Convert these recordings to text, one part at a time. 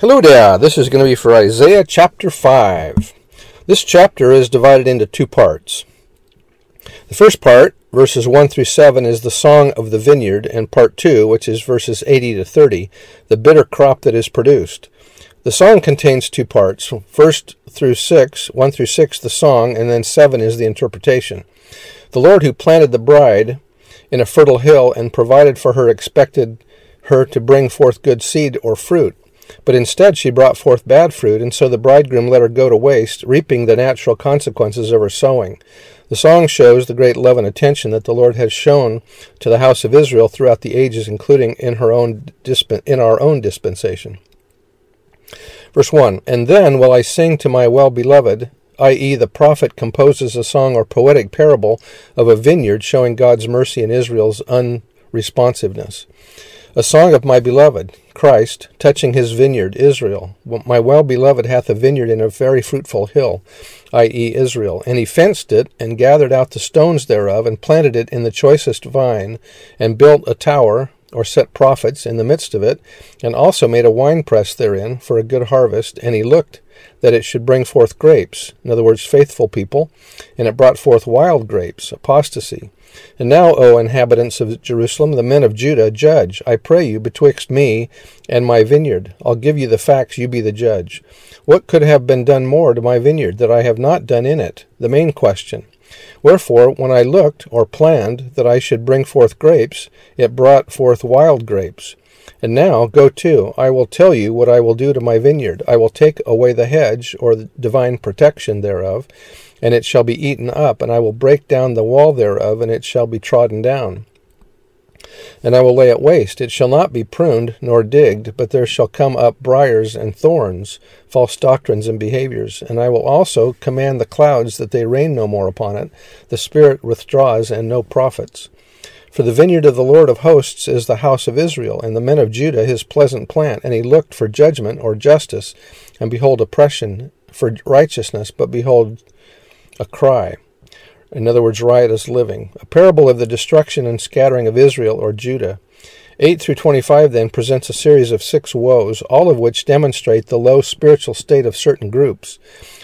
Hello there, this is going to be for Isaiah chapter 5. This chapter is divided into two parts. The first part, verses 1 through 7, is the song of the vineyard, and part 2, which is verses 80 to 30, the bitter crop that is produced. The song contains two parts. First through 6, 1 through 6, the song, and then 7 is the interpretation. The Lord who planted the bride in a fertile hill and provided for her expected her to bring forth good seed or fruit. But instead she brought forth bad fruit, and so the bridegroom let her go to waste, reaping the natural consequences of her sowing. The song shows the great love and attention that the Lord has shown to the house of Israel throughout the ages, including in her own disp- in our own dispensation. Verse 1 And then will I sing to my well beloved, i.e., the prophet composes a song or poetic parable of a vineyard showing God's mercy in Israel's unresponsiveness. A song of my beloved, Christ, touching his vineyard, Israel. My well beloved hath a vineyard in a very fruitful hill, i.e., Israel. And he fenced it, and gathered out the stones thereof, and planted it in the choicest vine, and built a tower, or set prophets, in the midst of it, and also made a winepress therein for a good harvest. And he looked that it should bring forth grapes, in other words, faithful people, and it brought forth wild grapes, apostasy. And now, O inhabitants of Jerusalem, the men of Judah, judge, I pray you, betwixt me and my vineyard. I'll give you the facts, you be the judge. What could have been done more to my vineyard that I have not done in it? The main question. Wherefore, when I looked, or planned, that I should bring forth grapes, it brought forth wild grapes. And now, go to, I will tell you what I will do to my vineyard. I will take away the hedge, or the divine protection thereof, and it shall be eaten up, and I will break down the wall thereof, and it shall be trodden down. And I will lay it waste. It shall not be pruned nor digged, but there shall come up briers and thorns, false doctrines and behaviors. And I will also command the clouds that they rain no more upon it. The Spirit withdraws, and no prophets. For the vineyard of the Lord of hosts is the house of Israel, and the men of Judah his pleasant plant. And he looked for judgment or justice, and behold oppression, for righteousness, but behold a cry. In other words, riotous living. A parable of the destruction and scattering of Israel or Judah. 8 through 25 then presents a series of six woes, all of which demonstrate the low spiritual state of certain groups.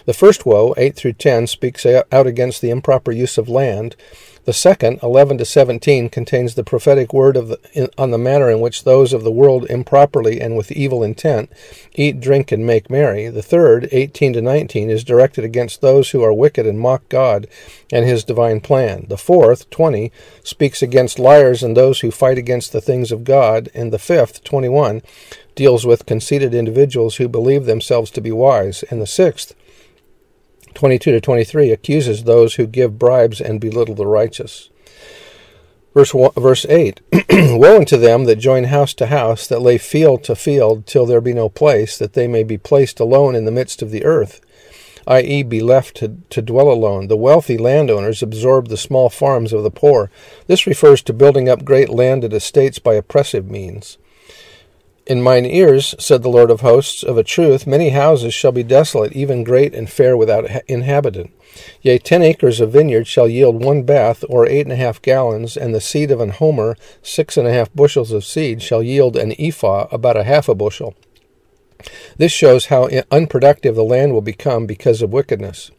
The first woe, 8 through 10, speaks out against the improper use of land. The second, 11 to 17, contains the prophetic word of the, in, on the manner in which those of the world improperly and with evil intent eat, drink, and make merry. The third, 18 to 19, is directed against those who are wicked and mock God and his divine plan. The fourth, 20, speaks against liars and those who fight against the things of God. And the fifth, 21, deals with conceited individuals who believe themselves to be wise. And the sixth, 22 to 23 accuses those who give bribes and belittle the righteous. Verse, one, verse 8 Woe unto them that join house to house, that lay field to field, till there be no place, that they may be placed alone in the midst of the earth, i.e., be left to, to dwell alone. The wealthy landowners absorb the small farms of the poor. This refers to building up great landed estates by oppressive means. In mine ears, said the Lord of hosts, of a truth, many houses shall be desolate, even great and fair without inhabitant. Yea, ten acres of vineyard shall yield one bath, or eight and a half gallons, and the seed of an homer, six and a half bushels of seed, shall yield an ephah, about a half a bushel. This shows how unproductive the land will become because of wickedness.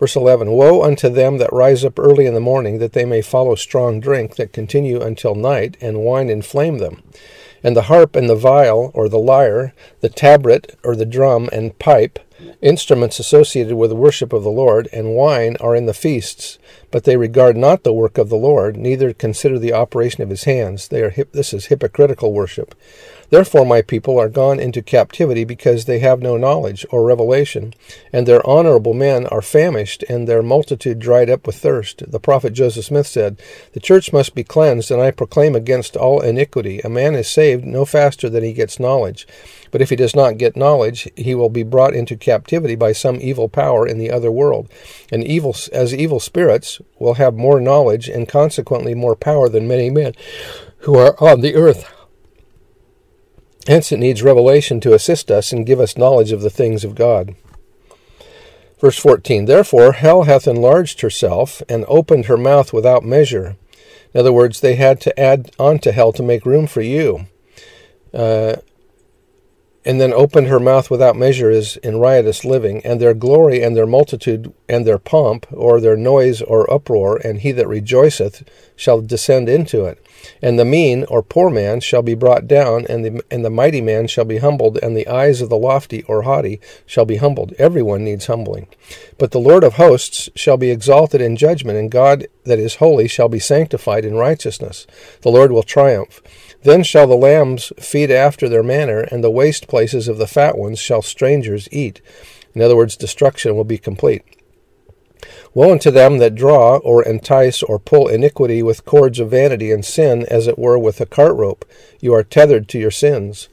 Verse 11 Woe unto them that rise up early in the morning, that they may follow strong drink, that continue until night, and wine inflame them and the harp and the viol, or the lyre, the tabret, or the drum and pipe, instruments associated with the worship of the Lord, and wine are in the feasts, but they regard not the work of the Lord, neither consider the operation of his hands. They are hip- this is hypocritical worship. Therefore, my people are gone into captivity because they have no knowledge or revelation, and their honorable men are famished, and their multitude dried up with thirst. The prophet Joseph Smith said, The church must be cleansed, and I proclaim against all iniquity. A man is saved no faster than he gets knowledge. But if he does not get knowledge, he will be brought into captivity by some evil power in the other world. And evil, as evil spirits will have more knowledge and consequently more power than many men who are on the earth. Hence, it needs revelation to assist us and give us knowledge of the things of God. Verse 14 Therefore, hell hath enlarged herself and opened her mouth without measure. In other words, they had to add on to hell to make room for you. Uh, and then opened her mouth without measure is in riotous living, and their glory and their multitude and their pomp, or their noise or uproar, and he that rejoiceth shall descend into it. And the mean or poor man shall be brought down, and the, and the mighty man shall be humbled, and the eyes of the lofty or haughty shall be humbled. Everyone needs humbling. But the Lord of hosts shall be exalted in judgment, and God that is holy shall be sanctified in righteousness. The Lord will triumph. Then shall the lambs feed after their manner, and the waste places of the fat ones shall strangers eat. In other words, destruction will be complete. Woe unto them that draw, or entice, or pull iniquity with cords of vanity, and sin, as it were, with a cart rope. You are tethered to your sins.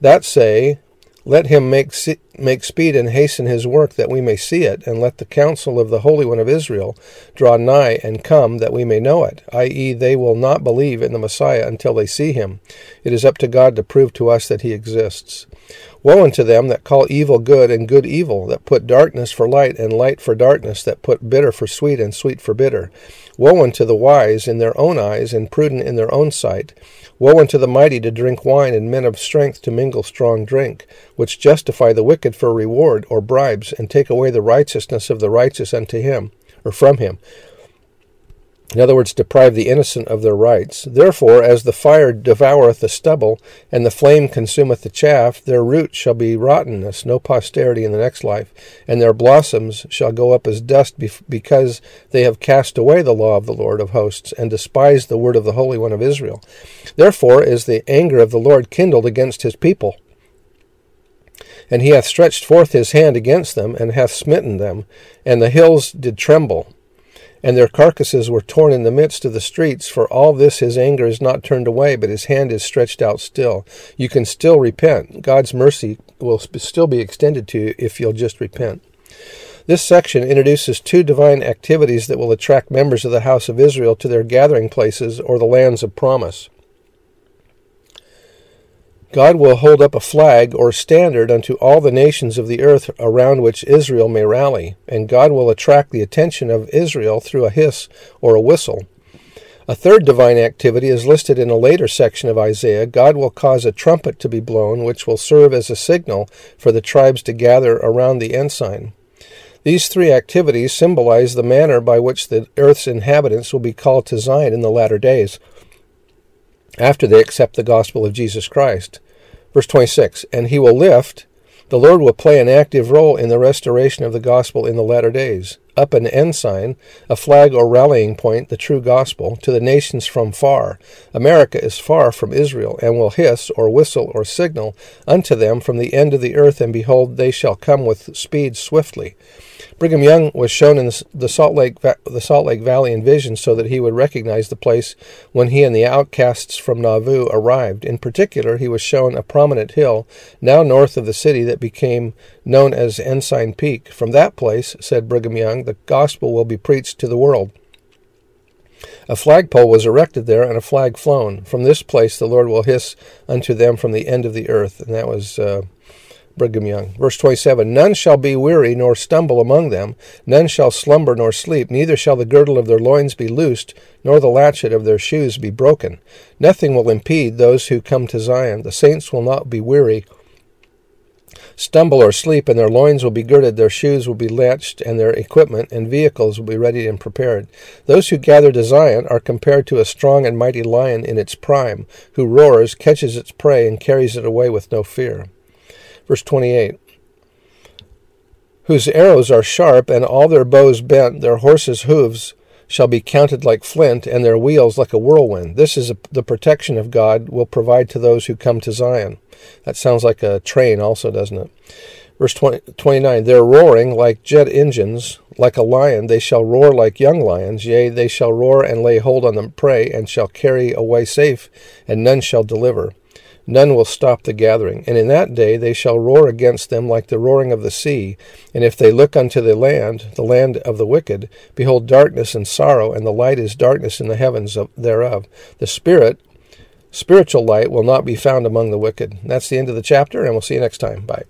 That say, let him make, make speed and hasten his work, that we may see it, and let the counsel of the Holy One of Israel draw nigh and come, that we may know it, i.e., they will not believe in the Messiah until they see him. It is up to God to prove to us that he exists. Woe unto them that call evil good and good evil, that put darkness for light and light for darkness, that put bitter for sweet and sweet for bitter. Woe unto the wise in their own eyes and prudent in their own sight. Woe unto the mighty to drink wine and men of strength to mingle strong drink, which justify the wicked for reward or bribes, and take away the righteousness of the righteous unto him, or from him. In other words, deprive the innocent of their rights. Therefore, as the fire devoureth the stubble, and the flame consumeth the chaff, their root shall be rottenness, no posterity in the next life, and their blossoms shall go up as dust, because they have cast away the law of the Lord of hosts, and despised the word of the Holy One of Israel. Therefore is the anger of the Lord kindled against his people. And he hath stretched forth his hand against them, and hath smitten them, and the hills did tremble and their carcasses were torn in the midst of the streets. For all this his anger is not turned away, but his hand is stretched out still. You can still repent. God's mercy will still be extended to you if you'll just repent. This section introduces two divine activities that will attract members of the house of Israel to their gathering places or the lands of promise. God will hold up a flag or standard unto all the nations of the earth around which Israel may rally, and God will attract the attention of Israel through a hiss or a whistle. A third divine activity is listed in a later section of Isaiah. God will cause a trumpet to be blown, which will serve as a signal for the tribes to gather around the ensign. These three activities symbolize the manner by which the earth's inhabitants will be called to Zion in the latter days, after they accept the gospel of Jesus Christ. Verse 26 And he will lift, the Lord will play an active role in the restoration of the gospel in the latter days. Up an ensign, a flag or rallying point, the true gospel, to the nations from far. America is far from Israel, and will hiss, or whistle, or signal unto them from the end of the earth, and behold, they shall come with speed swiftly. Brigham Young was shown in the Salt Lake the Salt Lake Valley in vision so that he would recognize the place when he and the outcasts from Nauvoo arrived. In particular, he was shown a prominent hill now north of the city that became known as Ensign Peak. From that place, said Brigham Young, the gospel will be preached to the world. A flagpole was erected there and a flag flown. From this place the Lord will hiss unto them from the end of the earth. And that was uh, Brigham Young. Verse 27 None shall be weary nor stumble among them, none shall slumber nor sleep, neither shall the girdle of their loins be loosed, nor the latchet of their shoes be broken. Nothing will impede those who come to Zion. The saints will not be weary, stumble, or sleep, and their loins will be girded, their shoes will be latched, and their equipment and vehicles will be ready and prepared. Those who gather to Zion are compared to a strong and mighty lion in its prime, who roars, catches its prey, and carries it away with no fear. Verse 28 Whose arrows are sharp, and all their bows bent, their horses' hoofs shall be counted like flint, and their wheels like a whirlwind. This is a, the protection of God will provide to those who come to Zion. That sounds like a train, also, doesn't it? Verse 20, 29 They're roaring like jet engines, like a lion. They shall roar like young lions. Yea, they shall roar and lay hold on the prey, and shall carry away safe, and none shall deliver. None will stop the gathering. And in that day they shall roar against them like the roaring of the sea. And if they look unto the land, the land of the wicked, behold darkness and sorrow, and the light is darkness in the heavens of, thereof. The Spirit, spiritual light, will not be found among the wicked. That's the end of the chapter, and we'll see you next time. Bye.